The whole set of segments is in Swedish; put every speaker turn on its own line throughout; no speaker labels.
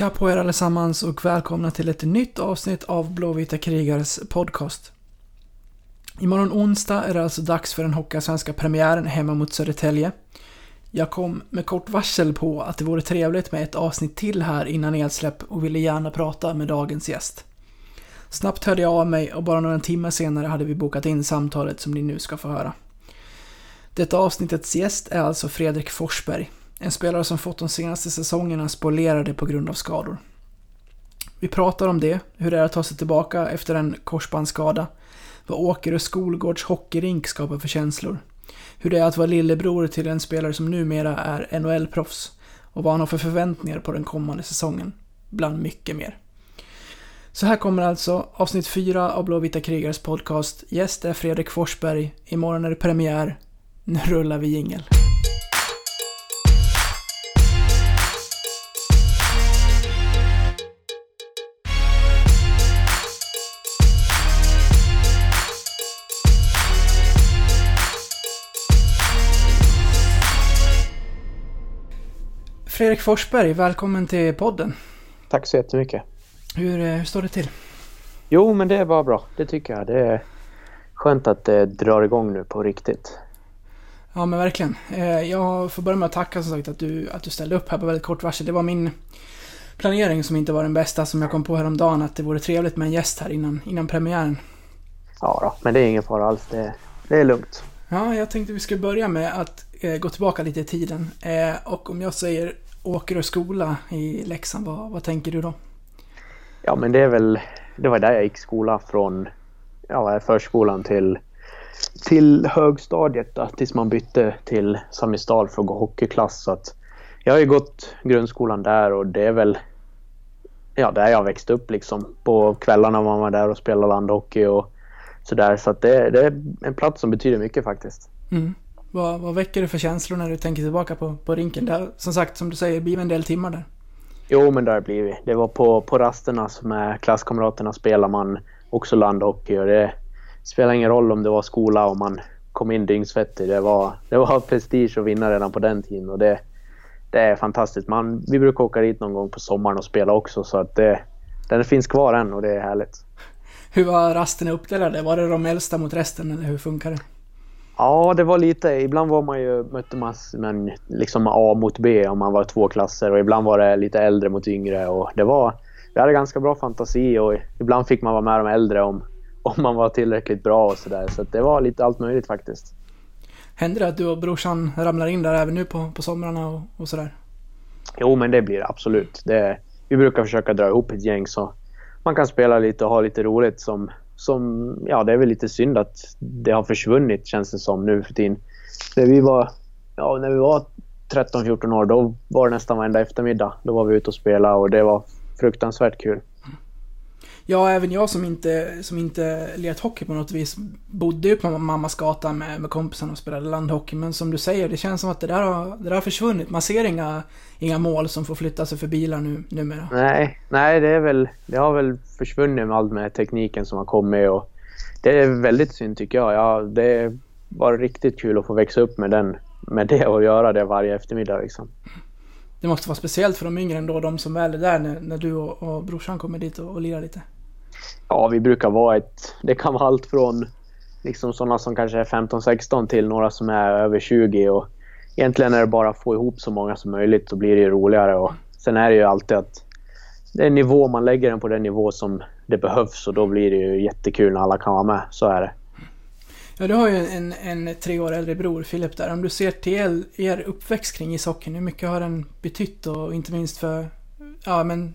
Tja på er allesammans och välkomna till ett nytt avsnitt av Blåvita krigares podcast. Imorgon onsdag är det alltså dags för den Hockeyallsvenska premiären hemma mot Södertälje. Jag kom med kort varsel på att det vore trevligt med ett avsnitt till här innan nedsläpp och ville gärna prata med dagens gäst. Snabbt hörde jag av mig och bara några timmar senare hade vi bokat in samtalet som ni nu ska få höra. Detta avsnittets gäst är alltså Fredrik Forsberg, en spelare som fått de senaste säsongerna spolierade på grund av skador. Vi pratar om det, hur det är att ta sig tillbaka efter en korsbandsskada, vad Åker och Skolgårds hockeyrink skapar för känslor, hur det är att vara lillebror till en spelare som numera är NHL-proffs och vad han har för förväntningar på den kommande säsongen, bland mycket mer. Så här kommer alltså avsnitt 4 av Blåvita krigares podcast. Gäst är Fredrik Forsberg. Imorgon är det premiär. Nu rullar vi jingel. Fredrik Forsberg, välkommen till podden.
Tack så jättemycket.
Hur, eh, hur står det till?
Jo, men det är bara bra. Det tycker jag. Det är skönt att det drar igång nu på riktigt.
Ja, men verkligen. Eh, jag får börja med att tacka som sagt att du, att du ställde upp här på väldigt kort varsel. Det var min planering som inte var den bästa som jag kom på häromdagen att det vore trevligt med en gäst här innan, innan premiären.
Ja, då, men det är ingen fara alls. Det, det är lugnt.
Ja, jag tänkte vi skulle börja med att eh, gå tillbaka lite i tiden. Eh, och om jag säger Åkerö skola i Leksand, vad, vad tänker du då?
Ja, men det är väl... Det var där jag gick skola från ja, förskolan till, till högstadiet då, tills man bytte till Samistad för att gå hockeyklass. Så att jag har ju gått grundskolan där och det är väl ja, där jag växte upp liksom. På kvällarna var man där och spelade landhockey och sådär. Så att det, det är en plats som betyder mycket faktiskt.
Mm. Vad, vad väcker det för känslor när du tänker tillbaka på, på rinken? Har, som sagt, som du säger, blivit en del timmar där.
Jo, men det har blivit. Det var på, på rasterna med klasskamraterna spelar man också landhockey och det spelar ingen roll om det var skola och man kom in dyngsvettig. Det var, det var prestige att vinna redan på den tiden och det, det är fantastiskt. Man, vi brukar åka dit någon gång på sommaren och spela också så att det, den finns kvar än och det är härligt.
Hur var rasterna uppdelade? Var det de äldsta mot resten eller hur funkar det?
Ja, det var lite. Ibland var man ju, mötte man men liksom A mot B om man var två klasser och ibland var det lite äldre mot yngre. Och det var, vi hade ganska bra fantasi och ibland fick man vara med de äldre om, om man var tillräckligt bra och sådär. Så, så det var lite allt möjligt faktiskt.
Händer det att du och brorsan ramlar in där även nu på, på somrarna och, och sådär?
Jo, men det blir det absolut. Det, vi brukar försöka dra ihop ett gäng så man kan spela lite och ha lite roligt som som, ja det är väl lite synd att det har försvunnit känns det som nu för tiden. När vi var, ja när vi var 13-14 år då var det nästan varenda eftermiddag. Då var vi ute och spelade och det var fruktansvärt kul.
Ja, även jag som inte, som inte lirat hockey på något vis bodde ju på mammas gata med, med kompisarna och spelade landhockey. Men som du säger, det känns som att det där har, det där har försvunnit. Man ser inga, inga mål som får flytta sig för bilar nu, numera.
Nej, nej det, är väl, det har väl försvunnit med allt med tekniken som har kommit. Och det är väldigt synd tycker jag. Ja, det var riktigt kul att få växa upp med, den, med det och göra det varje eftermiddag. Liksom.
Det måste vara speciellt för de yngre ändå, de som väl är där när, när du och, och brorsan kommer dit och, och lirar lite.
Ja, vi brukar vara ett... Det kan vara allt från liksom sådana som kanske är 15-16 till några som är över 20. Och egentligen är det bara att få ihop så många som möjligt så blir det ju roligare. Och sen är det ju alltid att det är nivå, man lägger den på den nivå som det behövs och då blir det ju jättekul när alla kan vara med. Så är det.
Ja, du har ju en, en tre år äldre bror, Filip, där. Om du ser till er uppväxt kring ishockeyn, hur mycket har den betytt och inte minst för ja, men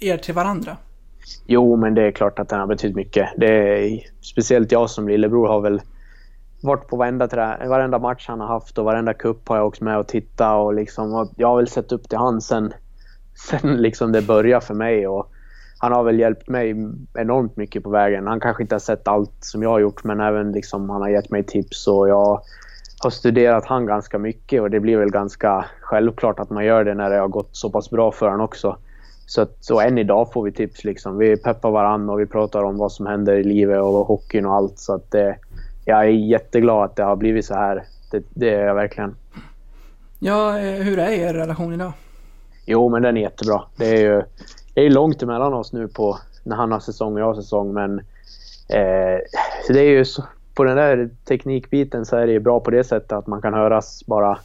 er till varandra?
Jo, men det är klart att den har betytt mycket. Det är, speciellt jag som lillebror har väl varit på varenda, trä, varenda match han har haft och varenda cup har jag också med och tittat och liksom, och jag har väl sett upp till han sen, sen liksom det började för mig. Och han har väl hjälpt mig enormt mycket på vägen. Han kanske inte har sett allt som jag har gjort men även liksom, han har gett mig tips och jag har studerat han ganska mycket och det blir väl ganska självklart att man gör det när det har gått så pass bra för honom också. Så, att, så än idag får vi tips. Liksom. Vi peppar varandra och vi pratar om vad som händer i livet och hockeyn och allt. Så att det, jag är jätteglad att det har blivit så här. Det, det är jag verkligen.
Ja, eh, hur är er relation idag?
Jo, men den är jättebra. Det är ju det är långt emellan oss nu på när han har säsong och jag har säsong, men eh, det är ju så, på den där teknikbiten så är det ju bra på det sättet att man kan höras bara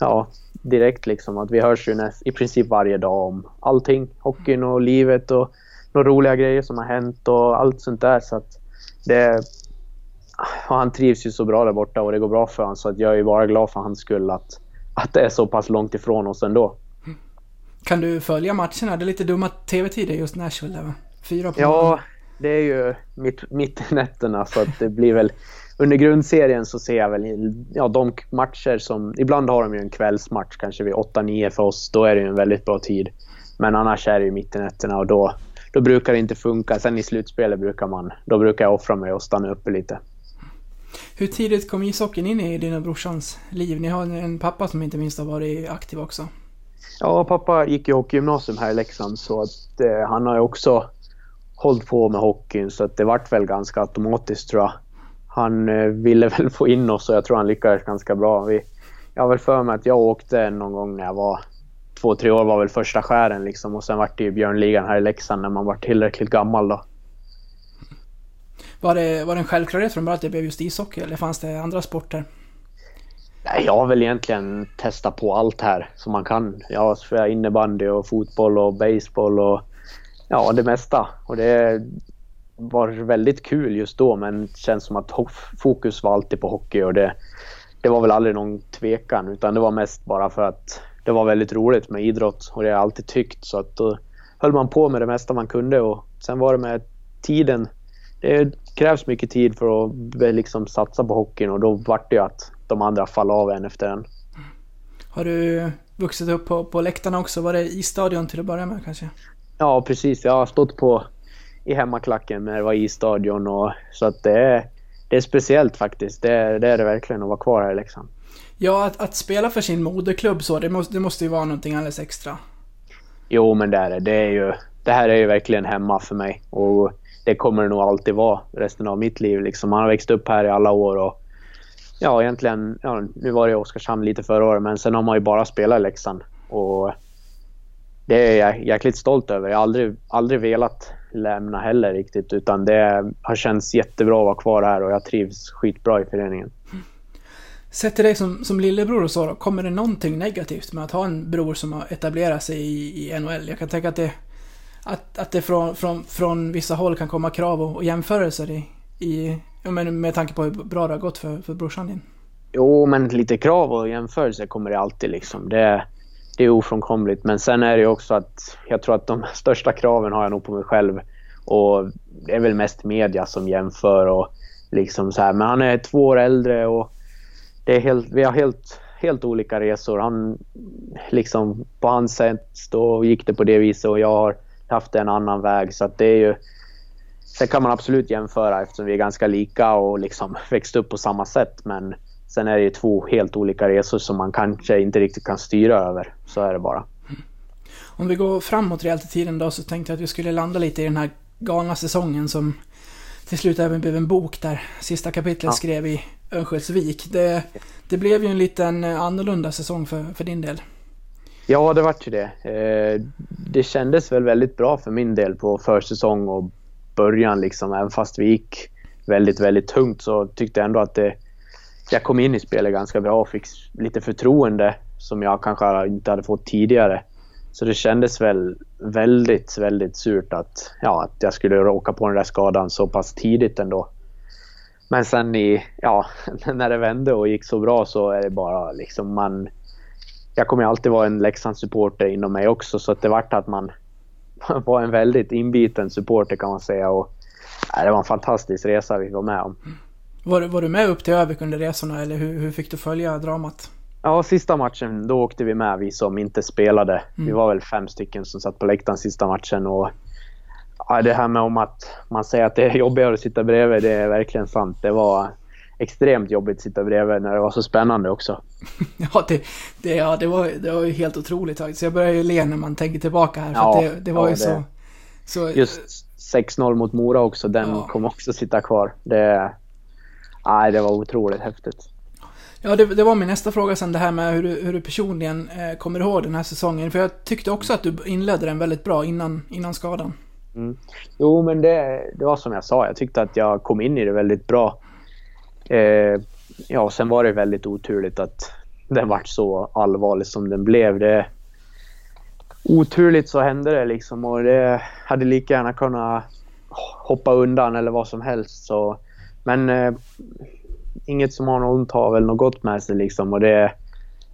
ja, direkt liksom. Att vi hörs ju näst, i princip varje dag om allting. Hockeyn och livet och några roliga grejer som har hänt och allt sånt där. Så att det, han trivs ju så bra där borta och det går bra för honom så att jag är bara glad för hans skull att, att det är så pass långt ifrån oss ändå.
Kan du följa matcherna? Det är lite dumma tv-tider just Nashville där va? Fyra på
Ja, det är ju mitt, mitt i nätterna så att det blir väl... Under grundserien så ser jag väl ja, de matcher som... Ibland har de ju en kvällsmatch kanske vid 8-9 för oss. Då är det ju en väldigt bra tid. Men annars är det ju mitt i nätterna och då, då brukar det inte funka. Sen i slutspelet brukar man... Då brukar jag offra mig och stanna uppe lite.
Hur tidigt kom ishockeyn in i din och brorsans liv? Ni har en pappa som inte minst har varit aktiv också.
Ja, pappa gick ju hockeygymnasium här i Leksand så att eh, han har ju också hållit på med hockeyn så att det vart väl ganska automatiskt tror jag. Han eh, ville väl få in oss och jag tror han lyckades ganska bra. Vi, jag har väl för mig att jag åkte någon gång när jag var två, tre år var väl första skären liksom och sen vart det ju Björnligan här i Leksand när man var tillräckligt gammal då.
Var det, var det en självklarhet från början att det blev just ishockey eller fanns det andra sporter?
Nej, jag har väl egentligen testat på allt här som man kan. Jag har spelat innebandy och fotboll och baseball och ja, det mesta. Och det var väldigt kul just då men det känns som att fokus var alltid på hockey och det, det var väl aldrig någon tvekan utan det var mest bara för att det var väldigt roligt med idrott och det har jag alltid tyckt så att då höll man på med det mesta man kunde och sen var det med tiden. Det krävs mycket tid för att liksom satsa på hockeyn och då vart det ju att de andra faller av en efter en.
Har du vuxit upp på, på läktarna också? Var det i stadion till att börja med kanske?
Ja, precis. Jag har stått på i hemmaklacken när det var i stadion och så att det är, det är speciellt faktiskt. Det är, det är det verkligen att vara kvar här i Leksand.
Ja, att, att spela för sin moderklubb så, det måste, det måste ju vara någonting alldeles extra.
Jo, men det är det. Det, är ju, det här är ju verkligen hemma för mig och det kommer det nog alltid vara resten av mitt liv. Liksom. Man har växt upp här i alla år och ja, egentligen, ja, nu var det Oskarshamn lite förra året, men sen har man ju bara spelat i Leksand. Och det är jag jäkligt stolt över. Jag har aldrig, aldrig velat lämna heller riktigt, utan det har känts jättebra att vara kvar här och jag trivs skitbra i föreningen.
Sett till dig som, som lillebror och så då, kommer det någonting negativt med att ha en bror som har etablerat sig i, i NHL? Jag kan tänka att det, att, att det från, från, från vissa håll kan komma krav och, och jämförelser i, i men med tanke på hur bra det har gått för, för brorsan din.
Jo, men lite krav och jämförelse kommer det alltid liksom. Det, det är ofrånkomligt. Men sen är det också att jag tror att de största kraven har jag nog på mig själv. Och det är väl mest media som jämför och liksom så här. Men han är två år äldre och det är helt, vi har helt, helt olika resor. Han, liksom på hans sätt då gick det på det viset och jag har haft en annan väg. Så att det är ju Sen kan man absolut jämföra eftersom vi är ganska lika och liksom växt upp på samma sätt. Men sen är det ju två helt olika resor som man kanske inte riktigt kan styra över. Så är det bara.
Om vi går framåt rejält i tiden då så tänkte jag att vi skulle landa lite i den här galna säsongen som till slut även blev en bok där sista kapitlet ja. skrev i Örnsköldsvik. Det, det blev ju en liten annorlunda säsong för, för din del.
Ja, det vart ju det. Eh, det kändes väl väldigt bra för min del på försäsong och början liksom. Även fast vi gick väldigt, väldigt tungt så tyckte jag ändå att det, jag kom in i spelet ganska bra och fick lite förtroende som jag kanske inte hade fått tidigare. Så det kändes väl väldigt, väldigt surt att, ja, att jag skulle råka på den där skadan så pass tidigt ändå. Men sen i, ja, när det vände och gick så bra så är det bara liksom man... Jag kommer alltid vara en Leksandssupporter inom mig också så att det vart att man var en väldigt inbiten supporter kan man säga. Och, nej, det var en fantastisk resa vi var med om.
Var, var du med upp till Övik under resorna eller hur, hur fick du följa dramat?
Ja, sista matchen då åkte vi med vi som inte spelade. Mm. Vi var väl fem stycken som satt på läktaren sista matchen. Och, ja, det här med om att man säger att det är jobbigare att sitta bredvid, det är verkligen sant. Det var extremt jobbigt att sitta bredvid när det var så spännande också.
ja, det, det, ja det, var, det var ju helt otroligt faktiskt. Jag börjar ju le när man tänker tillbaka här. För ja, det, det var ja, ju så, så...
Just 6-0 mot Mora också, den ja. kom också sitta kvar. Det, nej, det var otroligt häftigt.
Ja, det, det, var min nästa fråga sen, det här med hur du, hur du personligen eh, kommer ihåg den här säsongen. För jag tyckte också att du inledde den väldigt bra innan, innan skadan.
Mm. Jo, men det, det var som jag sa. Jag tyckte att jag kom in i det väldigt bra. Eh, ja, sen var det väldigt oturligt att den vart så allvarlig som den blev. Det, oturligt så hände det liksom och det hade lika gärna kunnat hoppa undan eller vad som helst. Så, men eh, inget som har något ont har väl något gott med sig liksom. Och det,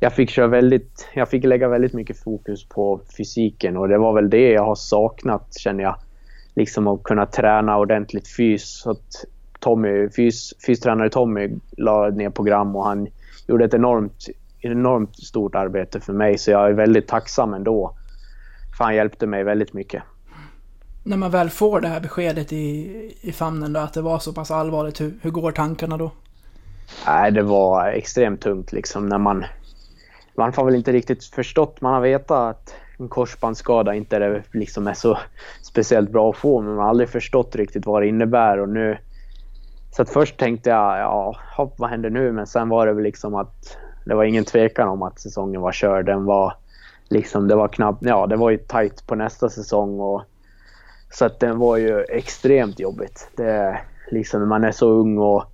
jag, fick köra väldigt, jag fick lägga väldigt mycket fokus på fysiken och det var väl det jag har saknat känner jag. Liksom att kunna träna ordentligt fys. Så att Tommy, fys, fystränare Tommy la ner program och han gjorde ett enormt, enormt stort arbete för mig så jag är väldigt tacksam ändå. För han hjälpte mig väldigt mycket.
När man väl får det här beskedet i, i famnen då, att det var så pass allvarligt, hur, hur går tankarna då?
Nej, det var extremt tungt liksom när man... Man har väl inte riktigt förstått, man har vetat att en korsbandsskada inte är, liksom är så speciellt bra att få, men man har aldrig förstått riktigt vad det innebär och nu... Så att först tänkte jag, ja, hopp, vad händer nu? Men sen var det väl liksom att det var ingen tvekan om att säsongen var körd. Den var liksom, det var knappt, ja, det var ju tajt på nästa säsong och så att den var ju extremt jobbigt. Det, liksom när man är så ung och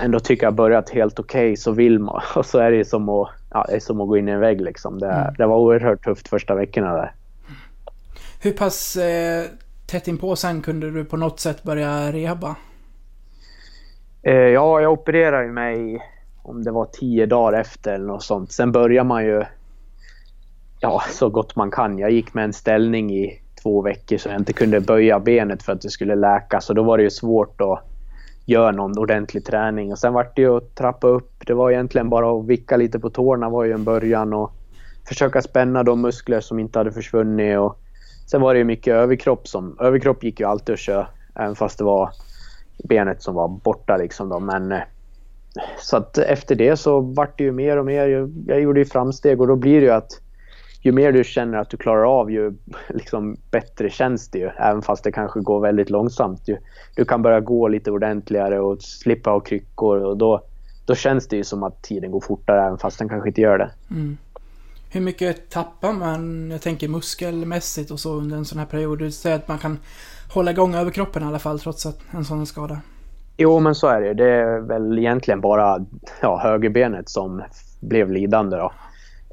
ändå tycker jag börjat helt okej okay, så vill man. Och så är det som att, ja, det är som att gå in i en vägg liksom. Det, mm. det var oerhört tufft första veckorna där.
Hur pass eh, tätt inpå sen kunde du på något sätt börja rehabba?
Eh, ja, jag opererade mig om det var tio dagar efter eller något sånt. Sen börjar man ju ja, så gott man kan. Jag gick med en ställning i två veckor så jag inte kunde böja benet för att det skulle läka. Så då var det ju svårt att göra någon ordentlig träning. Och sen var det ju att trappa upp. Det var egentligen bara att vicka lite på tårna var ju en början och försöka spänna de muskler som inte hade försvunnit. Och sen var det ju mycket överkropp som... Överkropp gick ju alltid att köra även fast det var benet som var borta liksom då. Men eh, så att efter det så vart det ju mer och mer. Jag, jag gjorde ju framsteg och då blir det ju att ju mer du känner att du klarar av ju liksom, bättre känns det ju. Även fast det kanske går väldigt långsamt. Du, du kan börja gå lite ordentligare och slippa ha kryckor och då, då känns det ju som att tiden går fortare även fast den kanske inte gör det. Mm.
Hur mycket tappar man, jag tänker muskelmässigt och så under en sån här period? Du säger att man kan hålla igång överkroppen i alla fall trots att en sån skada.
Jo men så är det Det är väl egentligen bara ja, högerbenet som blev lidande då.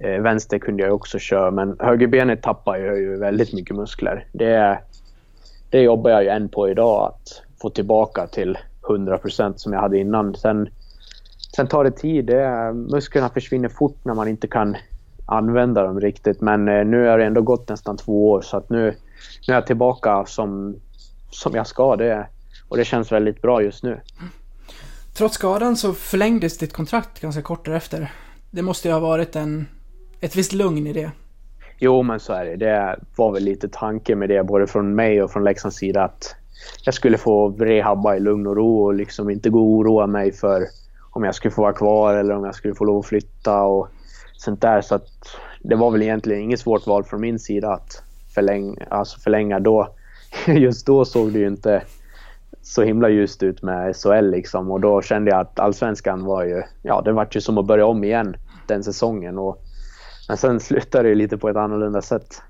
Eh, vänster kunde jag också köra, men högerbenet tappar jag ju väldigt mycket muskler. Det, det jobbar jag ju än på idag, att få tillbaka till 100% som jag hade innan. Sen, sen tar det tid. Det, musklerna försvinner fort när man inte kan använda dem riktigt. Men eh, nu har det ändå gått nästan två år så att nu, nu är jag tillbaka som, som jag ska. Det, och det känns väldigt bra just nu.
Trots skadan så förlängdes ditt kontrakt ganska kort därefter. Det måste ju ha varit en ett visst lugn i det.
Jo, men så är det. Det var väl lite tanke med det, både från mig och från Leksands sida, att jag skulle få rehabba i lugn och ro och liksom inte gå och oroa mig för om jag skulle få vara kvar eller om jag skulle få lov att flytta och sånt där. Så att det var väl egentligen inget svårt val från min sida att förlänga. Alltså förlänga då. Just då såg det ju inte så himla ljust ut med SHL liksom och då kände jag att allsvenskan var ju, ja det var ju som att börja om igen den säsongen och men sen slutade det lite på ett annorlunda sätt.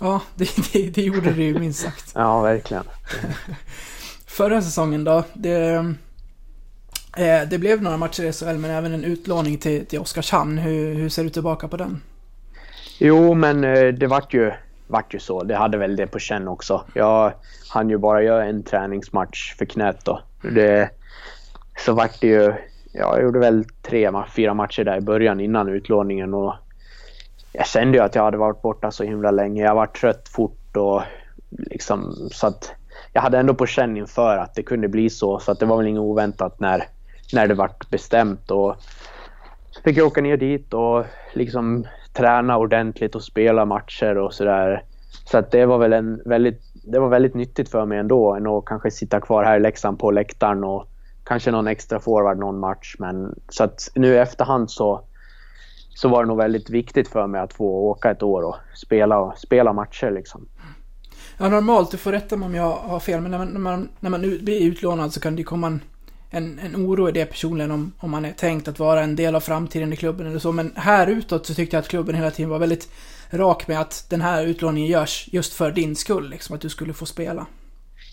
Ja, det, det, det gjorde det ju minst sagt.
ja, verkligen.
Förra säsongen då, det, eh, det blev några matcher i SHL men även en utlåning till, till Oskarshamn. Hur, hur ser du tillbaka på den?
Jo, men eh, det vart ju, vart ju så. Det hade väl det på känn också. Jag hann ju bara göra en träningsmatch för knät då. Det, så vart det ju ja, jag gjorde väl tre, fyra matcher där i början innan utlåningen och jag kände ju att jag hade varit borta så himla länge. Jag var trött fort och liksom så att jag hade ändå på känn inför att det kunde bli så. Så att det var väl inget oväntat när, när det vart bestämt. Och så fick jag åka ner dit och liksom träna ordentligt och spela matcher och sådär. Så att det var väl en väldigt, det var väldigt nyttigt för mig ändå än att kanske sitta kvar här i Leksand på läktaren och kanske någon extra forward någon match. Men så att nu i efterhand så, så var det nog väldigt viktigt för mig att få åka ett år och spela, spela matcher liksom.
Ja, normalt, du får rätta mig om jag har fel, men när man, när man, när man blir utlånad så kan det komma en, en, en oro i det personligen om, om man är tänkt att vara en del av framtiden i klubben eller så. Men här utåt så tyckte jag att klubben hela tiden var väldigt rak med att den här utlåningen görs just för din skull, liksom att du skulle få spela.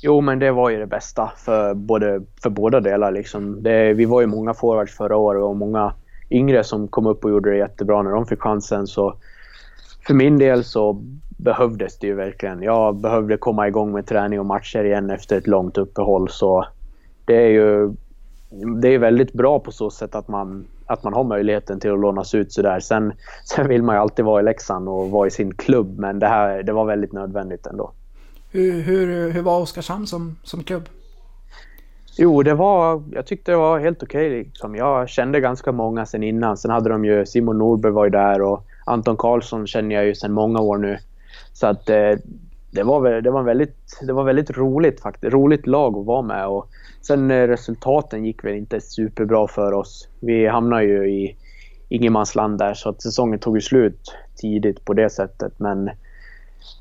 Jo, men det var ju det bästa för, både, för båda delar. Liksom. Det, vi var ju många forwards förra året och många yngre som kom upp och gjorde det jättebra när de fick chansen. Så för min del så behövdes det ju verkligen. Jag behövde komma igång med träning och matcher igen efter ett långt uppehåll. Så det är ju det är väldigt bra på så sätt att man, att man har möjligheten till att lånas ut sådär. Sen, sen vill man ju alltid vara i Leksand och vara i sin klubb, men det här det var väldigt nödvändigt ändå.
Hur, hur, hur var Oskarshamn som, som klubb?
Jo, det var, jag tyckte det var helt okej. Okay, liksom. Jag kände ganska många sen innan. Sen hade de ju, Simon Norberg var ju där och Anton Karlsson känner jag ju sen många år nu. Så att eh, det var, det var väldigt, det var väldigt roligt faktiskt. Roligt lag att vara med och sen eh, resultaten gick väl inte superbra för oss. Vi hamnade ju i ingenmansland där så att säsongen tog ju slut tidigt på det sättet. Men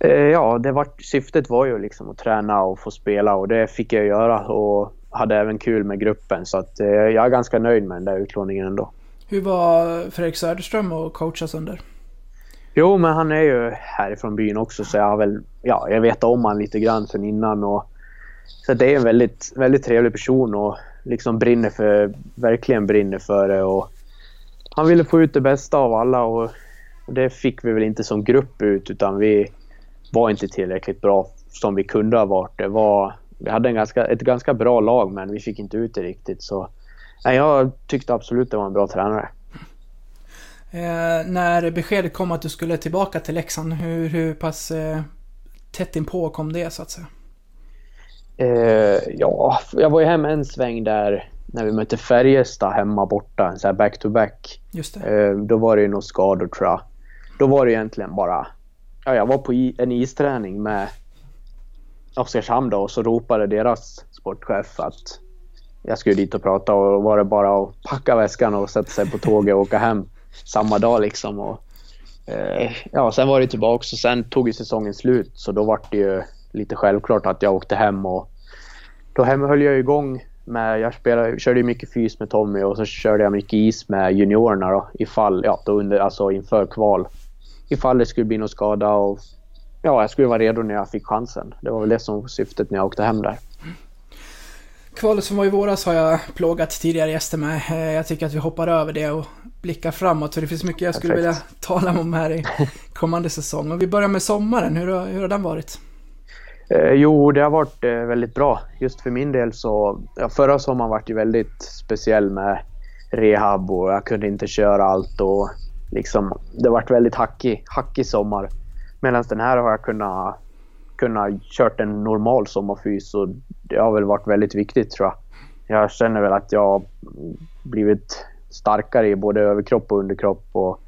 eh, ja, det var, syftet var ju liksom att träna och få spela och det fick jag göra och hade även kul med gruppen så att jag är ganska nöjd med den där utlåningen ändå.
Hur var Fredrik Söderström att coachas under?
Jo, men han är ju härifrån byn också så jag har väl, ja, jag vet om han lite grann sen innan och så det är en väldigt, väldigt trevlig person och liksom brinner för, verkligen brinner för det och han ville få ut det bästa av alla och det fick vi väl inte som grupp ut utan vi var inte tillräckligt bra som vi kunde ha varit. Det var, vi hade en ganska, ett ganska bra lag men vi fick inte ut det riktigt så nej, jag tyckte absolut det var en bra tränare.
Eh, när beskedet kom att du skulle tillbaka till Leksand, hur, hur pass eh, tätt inpå kom det så att säga?
Eh, ja, jag var ju hemma en sväng där när vi mötte Färjestad hemma borta, här back-to-back. Det. Eh, då var det ju några skador tror jag. Då var det egentligen bara... Ja, jag var på en isträning med Oskarshamn då och så ropade deras sportchef att jag skulle dit och prata och var det bara att packa väskan och sätta sig på tåget och åka hem samma dag liksom. Och, eh, ja, sen var det tillbaka och sen tog ju säsongen slut så då var det ju lite självklart att jag åkte hem och då hem höll jag igång med, jag spelade, körde mycket fys med Tommy och så körde jag mycket is med juniorerna då ifall, ja då under, alltså inför kval. Ifall det skulle bli någon skada och ja, jag skulle vara redo när jag fick chansen. Det var väl det som var syftet när jag åkte hem där.
Kvalet som var i våras har jag plågat tidigare gäster med. Eh, jag tycker att vi hoppar över det och blickar framåt. För det finns mycket jag skulle Perfekt. vilja tala om här i kommande säsong. Och vi börjar med sommaren. Hur har, hur har den varit?
Eh, jo, det har varit eh, väldigt bra. Just för min del så... Ja, förra sommaren var ju väldigt speciell med rehab och jag kunde inte köra allt och liksom... Det varit väldigt hackig, hackig sommar. Medan den här har jag kunnat, kunnat kört en normal sommarfys och det har väl varit väldigt viktigt tror jag. Jag känner väl att jag har blivit starkare i både överkropp och underkropp och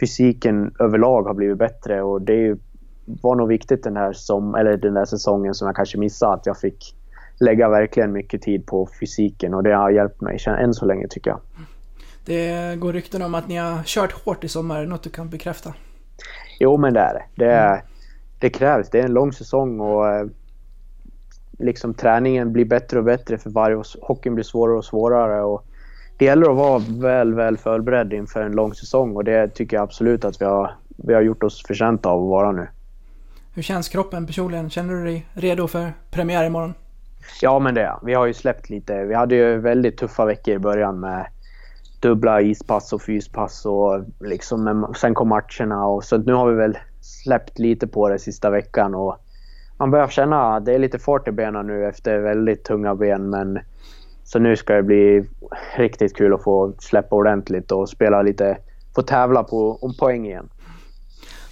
fysiken överlag har blivit bättre och det var nog viktigt den här, som, eller den där säsongen som jag kanske missade att jag fick lägga verkligen mycket tid på fysiken och det har hjälpt mig än så länge tycker jag.
Det går rykten om att ni har kört hårt i sommar, något du kan bekräfta?
Jo men det är det. Det, mm. det krävs, det är en lång säsong och eh, liksom träningen blir bättre och bättre för varje år. Hockeyn blir svårare och svårare och det gäller att vara väl, väl förberedd inför en lång säsong och det tycker jag absolut att vi har, vi har gjort oss förtjänta av att vara nu.
Hur känns kroppen personligen? Känner du dig redo för premiär imorgon?
Ja, men det är Vi har ju släppt lite. Vi hade ju väldigt tuffa veckor i början med dubbla ispass och fyspass och liksom, sen kom matcherna och så nu har vi väl släppt lite på det sista veckan och man börjar känna att det är lite fart i benen nu efter väldigt tunga ben men så nu ska det bli riktigt kul att få släppa ordentligt och spela lite, få tävla på, om poäng igen.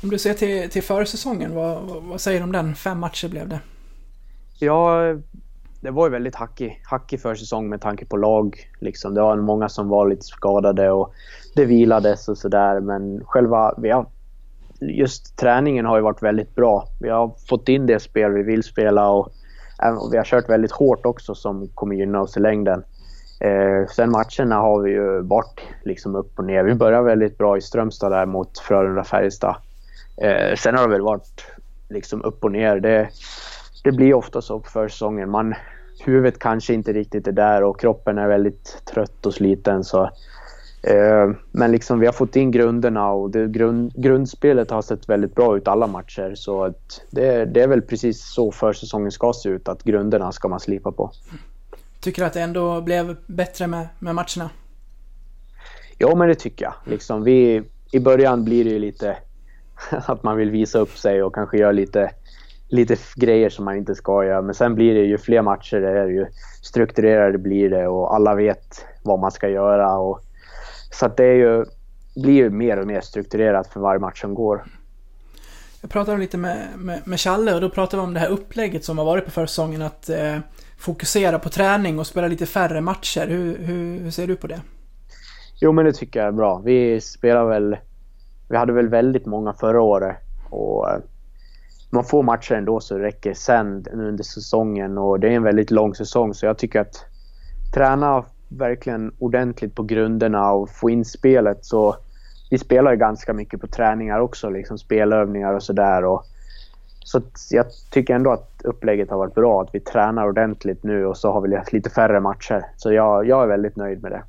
Om du ser till, till försäsongen, vad, vad säger du om den? Fem matcher blev det.
Ja, det var ju väldigt hackig, hackig försäsong med tanke på lag. Liksom. Det var många som var lite skadade och det vilades och sådär. Men själva, vi har, just träningen har ju varit väldigt bra. Vi har fått in det spel vi vill spela och och vi har kört väldigt hårt också som kommer gynna oss i längden. Eh, sen matcherna har vi ju varit liksom upp och ner. Vi började väldigt bra i Strömstad där mot Frölunda-Färjestad. Eh, sen har det väl varit liksom upp och ner. Det, det blir ofta så på försäsongen. Man, huvudet kanske inte riktigt är där och kroppen är väldigt trött och sliten. Så, eh, men liksom vi har fått in grunderna och det, grund, grundspelet har sett väldigt bra ut alla matcher. Så att det, det är väl precis så försäsongen ska se ut, att grunderna ska man slipa på.
Tycker du att det ändå blev bättre med, med matcherna?
Ja, men det tycker jag. Liksom vi, I början blir det ju lite att man vill visa upp sig och kanske göra lite, lite grejer som man inte ska göra. Men sen blir det ju fler matcher, det är ju strukturerade blir det och alla vet vad man ska göra. Och, så det är ju, blir ju mer och mer strukturerat för varje match som går.
Jag pratade lite med, med, med Challe och då pratade vi om det här upplägget som har varit på försäsongen. Att eh, fokusera på träning och spela lite färre matcher. Hur, hur, hur ser du på det?
Jo, men det tycker jag är bra. Vi spelar väl... Vi hade väl väldigt många förra året och eh, man får matcher ändå så det räcker sen under säsongen och det är en väldigt lång säsong så jag tycker att träna verkligen ordentligt på grunderna och få in spelet så vi spelar ju ganska mycket på träningar också, liksom spelövningar och sådär. Så jag tycker ändå att upplägget har varit bra, att vi tränar ordentligt nu och så har vi lite färre matcher. Så jag, jag är väldigt nöjd med det.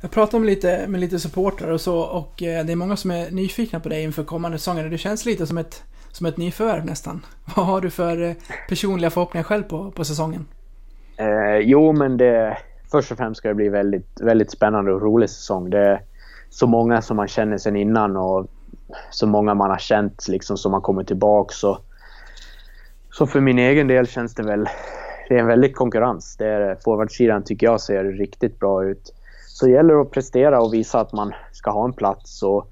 Jag pratade med lite, med lite supportrar och så och eh, det är många som är nyfikna på dig inför kommande säsonger. Det känns lite som ett, som ett nyförvärv nästan. Vad har du för eh, personliga förhoppningar själv på, på säsongen?
Eh, jo, men det, först och främst ska det bli väldigt, väldigt spännande och rolig säsong. Det är så många som man känner sen innan och så många man har känt liksom som har kommit tillbaka. Så, så för min egen del känns det väl... Det är en väldig konkurrens. Det är, forwardsidan tycker jag ser riktigt bra ut. Så det gäller att prestera och visa att man ska ha en plats. Och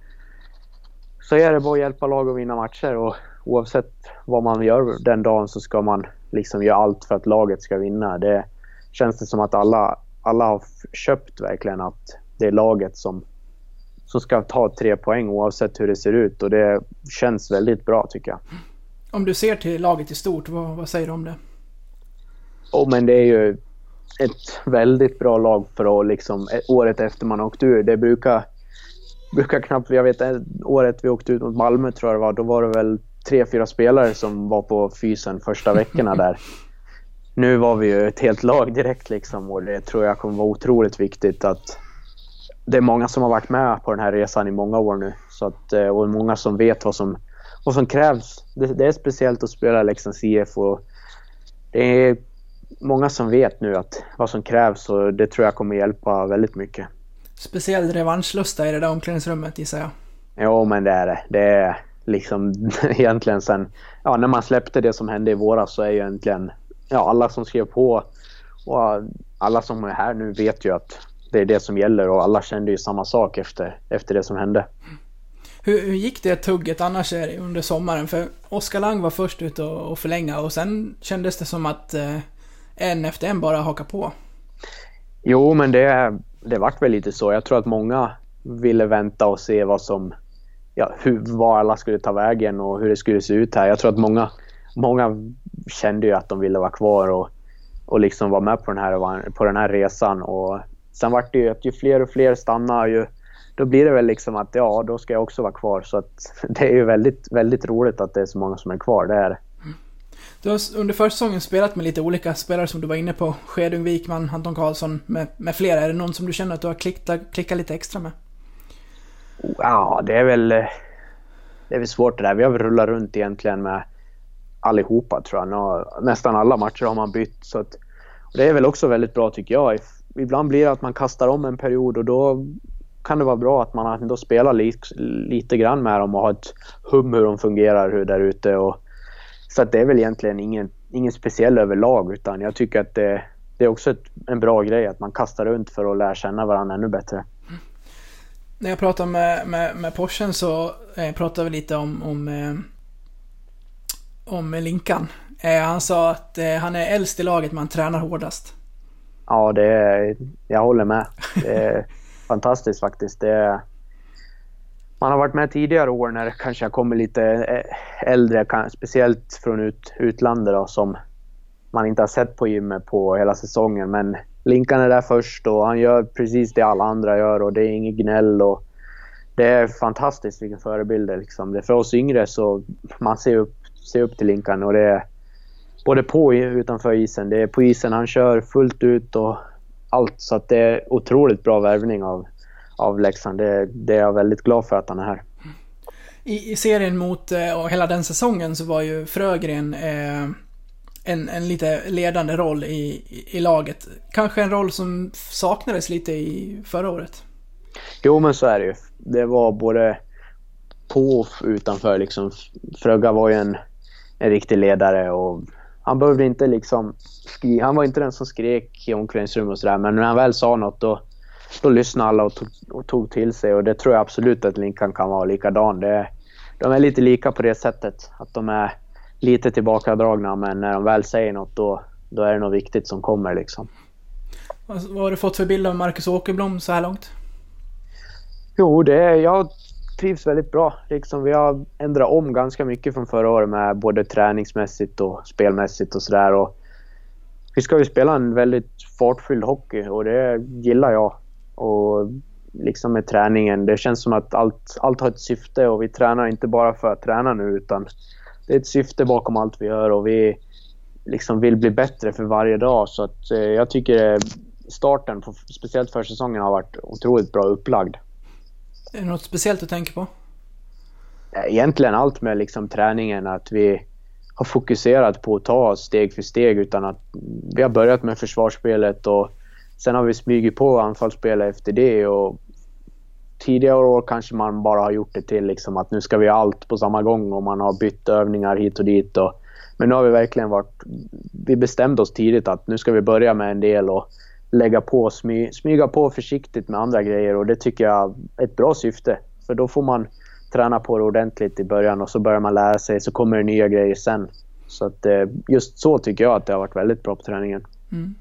så är det bara att hjälpa lag att vinna matcher. Och oavsett vad man gör den dagen så ska man liksom göra allt för att laget ska vinna. Det känns det som att alla, alla har köpt verkligen att det är laget som, som ska ta tre poäng oavsett hur det ser ut. Och det känns väldigt bra tycker jag.
Om du ser till laget i stort, vad, vad säger du om det?
Oh, men det är ju ett väldigt bra lag för att liksom, året efter man åkt ur. Det brukar, brukar knappt, jag vet året vi åkte ut mot Malmö tror jag det var, då var det väl tre, fyra spelare som var på fysen första veckorna där. Nu var vi ju ett helt lag direkt liksom och det tror jag kommer vara otroligt viktigt att det är många som har varit med på den här resan i många år nu. Så att, eh, och många som vet vad som, vad som krävs. Det, det är speciellt att spela Leksands IF och det är många som vet nu att vad som krävs och det tror jag kommer hjälpa väldigt mycket.
Speciell revanschlusta i det där omklädningsrummet gissar jag.
Jo, men det är det. Det är liksom egentligen sen... Ja, när man släppte det som hände i våras så är ju egentligen... Ja, alla som skrev på och alla som är här nu vet ju att det är det som gäller och alla kände ju samma sak efter, efter det som hände.
Hur, hur gick det tugget annars under sommaren? För Oskar Lang var först ut och, och förlänga och sen kändes det som att eh, en efter en bara haka på?
Jo, men det, det vart väl lite så. Jag tror att många ville vänta och se vad som... Ja, hur, var alla skulle ta vägen och hur det skulle se ut här. Jag tror att många, många kände ju att de ville vara kvar och, och liksom vara med på den här, på den här resan. Och sen vart det ju att ju fler och fler stannar ju då blir det väl liksom att ja, då ska jag också vara kvar. Så att det är ju väldigt, väldigt roligt att det är så många som är kvar. Det är det.
Du har under försäsongen spelat med lite olika spelare som du var inne på. Skedung, Wikman, Anton Karlsson med, med flera. Är det någon som du känner att du har klickat, klickat lite extra med?
Ja, det är väl... Eh, det är väl svårt det där. Vi har väl rullat runt egentligen med allihopa tror jag. Nå, nästan alla matcher har man bytt. Så att, det är väl också väldigt bra tycker jag. Ibland blir det att man kastar om en period och då kan det vara bra att man ändå spelar lite, lite grann med dem och har ett hum hur de fungerar hur där ute. Och så det är väl egentligen ingen, ingen speciell överlag utan jag tycker att det, det är också ett, en bra grej att man kastar runt för att lära känna varandra ännu bättre.
När jag pratade med, med, med Porschen så eh, pratade vi lite om, om, eh, om Linkan. Eh, han sa att eh, han är äldst i laget men han tränar hårdast.
Ja, det är, jag håller med. Det är fantastiskt faktiskt. Det är, man har varit med tidigare år när det kanske har kommit lite eh, äldre, speciellt från ut, utlandet då, som man inte har sett på gymmet på hela säsongen. Men Linkan är där först och han gör precis det alla andra gör och det är inget gnäll. Och det är fantastiskt vilken förebild det liksom. Är för oss yngre så man ser upp, ser upp till Linkan och det är, både på och utanför isen. Det är på isen han kör fullt ut och allt. Så att det är otroligt bra värvning av, av Leksand. Det, det är jag väldigt glad för att han är här.
I, i serien mot, eh, och hela den säsongen, så var ju Frögren eh, en, en lite ledande roll i, i, laget. Kanske en roll som saknades lite i förra året?
Jo, men så är det ju. Det var både på och utanför liksom. Fröga var ju en, en riktig ledare och han behövde inte liksom skri- Han var inte den som skrek i omklädningsrummet och sådär, men när han väl sa något då, då lyssnade alla och tog, och tog till sig och det tror jag absolut att Linkan kan vara likadan. Det, de är lite lika på det sättet. Att de är lite tillbakadragna men när de väl säger något då, då är det något viktigt som kommer liksom.
Vad har du fått för bild av Marcus Åkerblom så här långt?
Jo, det är, jag trivs väldigt bra. Liksom, vi har ändrat om ganska mycket från förra året med både träningsmässigt och spelmässigt och sådär. Vi ska ju spela en väldigt fartfylld hockey och det gillar jag. Och liksom med träningen, det känns som att allt, allt har ett syfte och vi tränar inte bara för att träna nu utan det är ett syfte bakom allt vi gör och vi liksom vill bli bättre för varje dag. Så att, eh, jag tycker starten, på, speciellt för säsongen, har varit otroligt bra upplagd.
Är det något speciellt du tänker på?
Egentligen allt med liksom träningen, att vi har fokuserat på att ta steg för steg utan att vi har börjat med försvarsspelet och sen har vi smugit på anfallsspelet efter det och tidigare år kanske man bara har gjort det till liksom att nu ska vi ha allt på samma gång och man har bytt övningar hit och dit. Och, men nu har vi verkligen varit... Vi bestämde oss tidigt att nu ska vi börja med en del och lägga på, smy, smyga på försiktigt med andra grejer och det tycker jag är ett bra syfte. För då får man träna på det ordentligt i början och så börjar man lära sig så kommer det nya grejer sen. Så att eh, just så tycker jag att det har varit väldigt bra på träningen. Mm.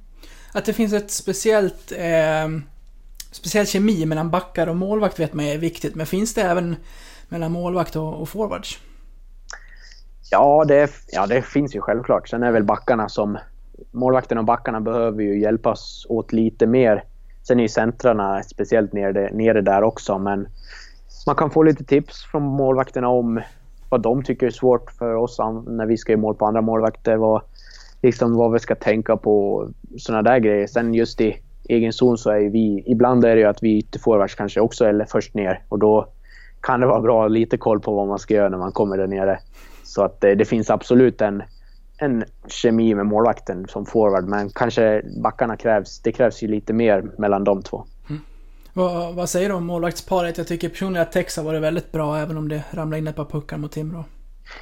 Att det finns ett speciellt eh, speciell kemi mellan backar och målvakt vet man är viktigt, men finns det även mellan målvakt och, och forwards?
Ja det, ja, det finns ju självklart. Sen är väl backarna som... Målvakten och backarna behöver ju hjälpas åt lite mer. Sen är ju centrarna speciellt nere, nere där också, men man kan få lite tips från målvakterna om vad de tycker är svårt för oss när vi ska göra mål på andra målvakter. Vad, liksom vad vi ska tänka på, sådana där grejer. Sen just i egen zon så är vi... Ibland är det ju att vi ytterforwards kanske också är först ner och då kan det vara bra att ha lite koll på vad man ska göra när man kommer där nere. Så att det, det finns absolut en, en kemi med målvakten som forward men kanske backarna krävs... Det krävs ju lite mer mellan de två. Mm.
Vad, vad, säger du om målvaktsparet? Jag tycker personligen att Tex har varit väldigt bra även om det ramlade in ett par puckar mot Timrå.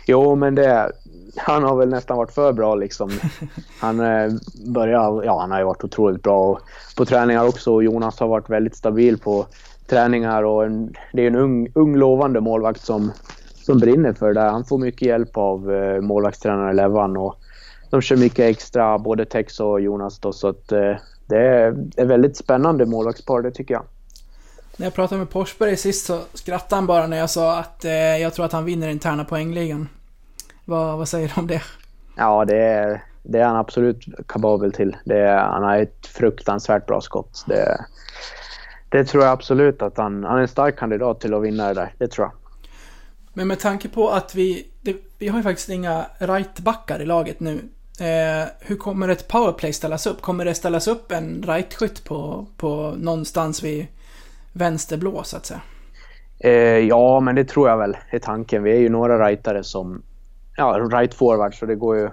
Jo, men det... Han har väl nästan varit för bra liksom. Han eh, börjar... Ja, han har ju varit otroligt bra på träningar också. Jonas har varit väldigt stabil på träningar och en, det är en ung, ung lovande målvakt som, som brinner för det. Han får mycket hjälp av eh, målvaktstränare Levan och de kör mycket extra, både Tex och Jonas då, så att eh, det är ett väldigt spännande målvaktspar, det tycker jag.
När jag pratade med Porsberg sist så skrattade han bara när jag sa att eh, jag tror att han vinner interna poängligan. Vad, vad säger du om det?
Ja, det är, det är han absolut kapabel till. Är, han har ett fruktansvärt bra skott. Det, det tror jag absolut att han, han är en stark kandidat till att vinna det där. Det tror jag.
Men med tanke på att vi, det, vi har ju faktiskt inga rightbackar i laget nu. Eh, hur kommer ett powerplay ställas upp? Kommer det ställas upp en rightskytt på, på någonstans vid vänsterblå så att säga?
Eh, ja, men det tror jag väl är tanken. Vi är ju några rightare som... Ja, right forward så det går ju...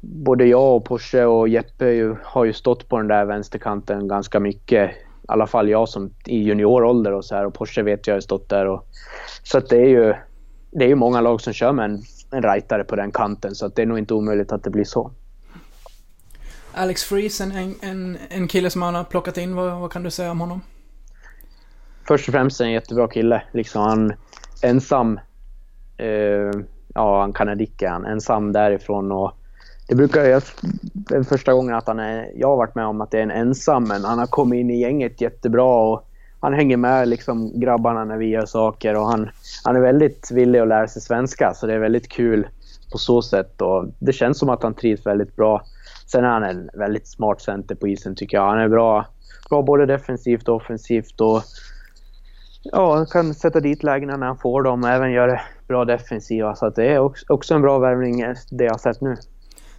Både jag och Porsche och Jeppe ju, har ju stått på den där vänsterkanten ganska mycket. I alla fall jag som i juniorålder och så här och Porsche vet jag har stått där och... Så att det är ju... Det är ju många lag som kör med en, en rightare på den kanten så att det är nog inte omöjligt att det blir så.
Alex Fries, en, en, en kille som han har plockat in, vad, vad kan du säga om honom?
Först och främst är en jättebra kille. Liksom han ensam. Eh, ja, han kanadick är han. Ensam därifrån och det brukar jag... Den första gången att han är, jag har varit med om att det är en ensam, men han har kommit in i gänget jättebra och han hänger med liksom grabbarna när vi gör saker och han, han är väldigt villig att lära sig svenska så det är väldigt kul på så sätt och det känns som att han trivs väldigt bra. Sen är han en väldigt smart center på isen tycker jag. Han är bra, bra både defensivt och offensivt och Ja, han kan sätta dit lägena när han får dem och även göra bra defensiva. Så att det är också en bra värvning, det jag har sett nu.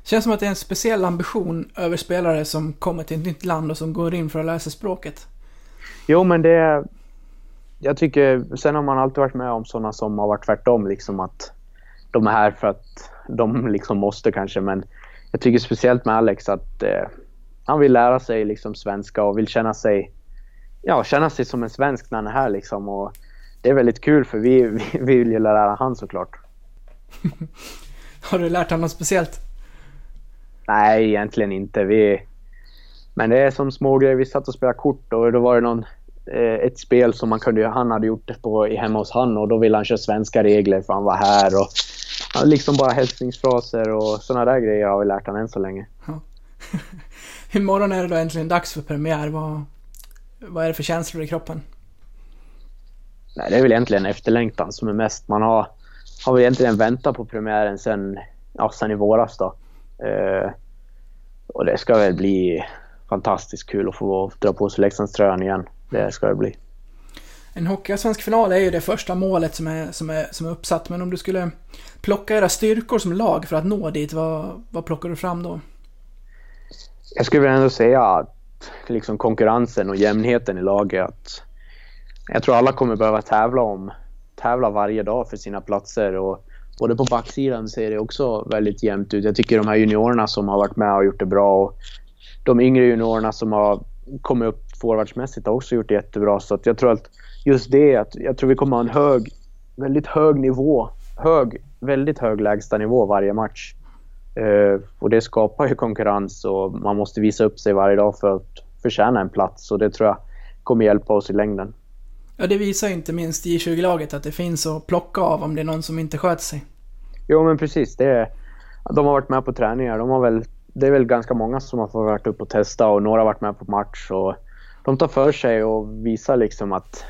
Känns som att det är en speciell ambition över spelare som kommer till ett nytt land och som går in för att lära sig språket.
Jo, men det... Jag tycker... Sen har man alltid varit med om sådana som har varit tvärtom. Liksom att de är här för att de liksom måste kanske. Men jag tycker speciellt med Alex att eh, han vill lära sig liksom svenska och vill känna sig, ja, känna sig som en svensk när han är här. Liksom. Och det är väldigt kul för vi, vi, vi vill ju lära han såklart.
har du lärt honom något speciellt?
Nej, egentligen inte. Vi, men det är som små grejer. Vi satt och spelade kort och då var det någon, eh, ett spel som man kunde, han hade gjort det på hemma hos han och då ville han köra svenska regler för han var här. Och, liksom bara hälsningsfraser och sådana där grejer har vi lärt honom än så länge. Ja.
Imorgon är det då äntligen dags för premiär. Vad, vad är det för känslor i kroppen?
Nej, det är väl egentligen efterlängtan som är mest. Man har, har väl egentligen väntat på premiären sen, ja, sen i våras då. Eh, och det ska väl bli fantastiskt kul att få dra på sig Leksandströjan igen. Det ska det bli.
En Hockeyallsvensk final är ju det första målet som är, som, är, som är uppsatt. Men om du skulle plocka era styrkor som lag för att nå dit, vad, vad plockar du fram då?
Jag skulle ändå säga att liksom konkurrensen och jämnheten i laget. Att jag tror alla kommer behöva tävla om tävla varje dag för sina platser. Och både på backsidan ser det också väldigt jämnt ut. Jag tycker de här juniorerna som har varit med och gjort det bra och de yngre juniorerna som har kommit upp forwardsmässigt har också gjort det jättebra. Så att jag tror att just det, att jag tror vi kommer ha en hög, väldigt hög nivå. Hög, väldigt hög lägstanivå varje match. Uh, och det skapar ju konkurrens och man måste visa upp sig varje dag för att förtjäna en plats. Och det tror jag kommer hjälpa oss i längden.
Ja, det visar inte minst J20-laget att det finns att plocka av om det är någon som inte sköter sig.
Jo, men precis. Det är, de har varit med på träningar. De har väl, det är väl ganska många som har fått varit upp och testa och några har varit med på match. Och de tar för sig och visar liksom att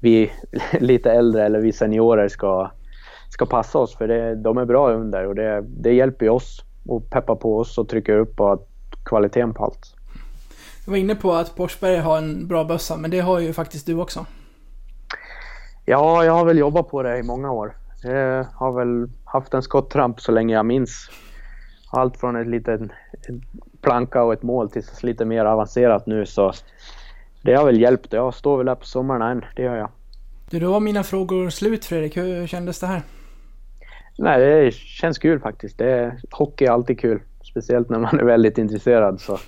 vi lite äldre eller vi seniorer ska, ska passa oss för det, de är bra under och det, det hjälper ju oss och peppar på oss och trycker upp på kvaliteten på allt.
Jag var inne på att Porsberg har en bra bössa, men det har ju faktiskt du också.
Ja, jag har väl jobbat på det i många år. Jag har väl haft en skottramp så länge jag minns. Allt från ett litet planka och ett mål till lite mer avancerat nu så det har väl hjälpt. Jag står väl där på sommaren än, det gör jag.
Du, då var mina frågor slut Fredrik. Hur kändes det här?
Nej, det känns kul faktiskt. Det, hockey är alltid kul. Speciellt när man är väldigt intresserad. Så,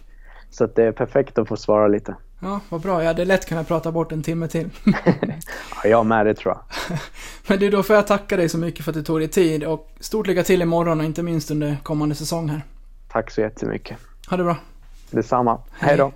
så det är perfekt att få svara lite.
Ja, vad bra. Jag hade lätt kunnat prata bort en timme till.
ja, jag med, det tror jag.
Men du, då får jag tacka dig så mycket för att du tog dig tid och stort lycka till imorgon och inte minst under kommande säsong här.
Tack så jättemycket.
Ha det bra.
Detsamma. Hej då.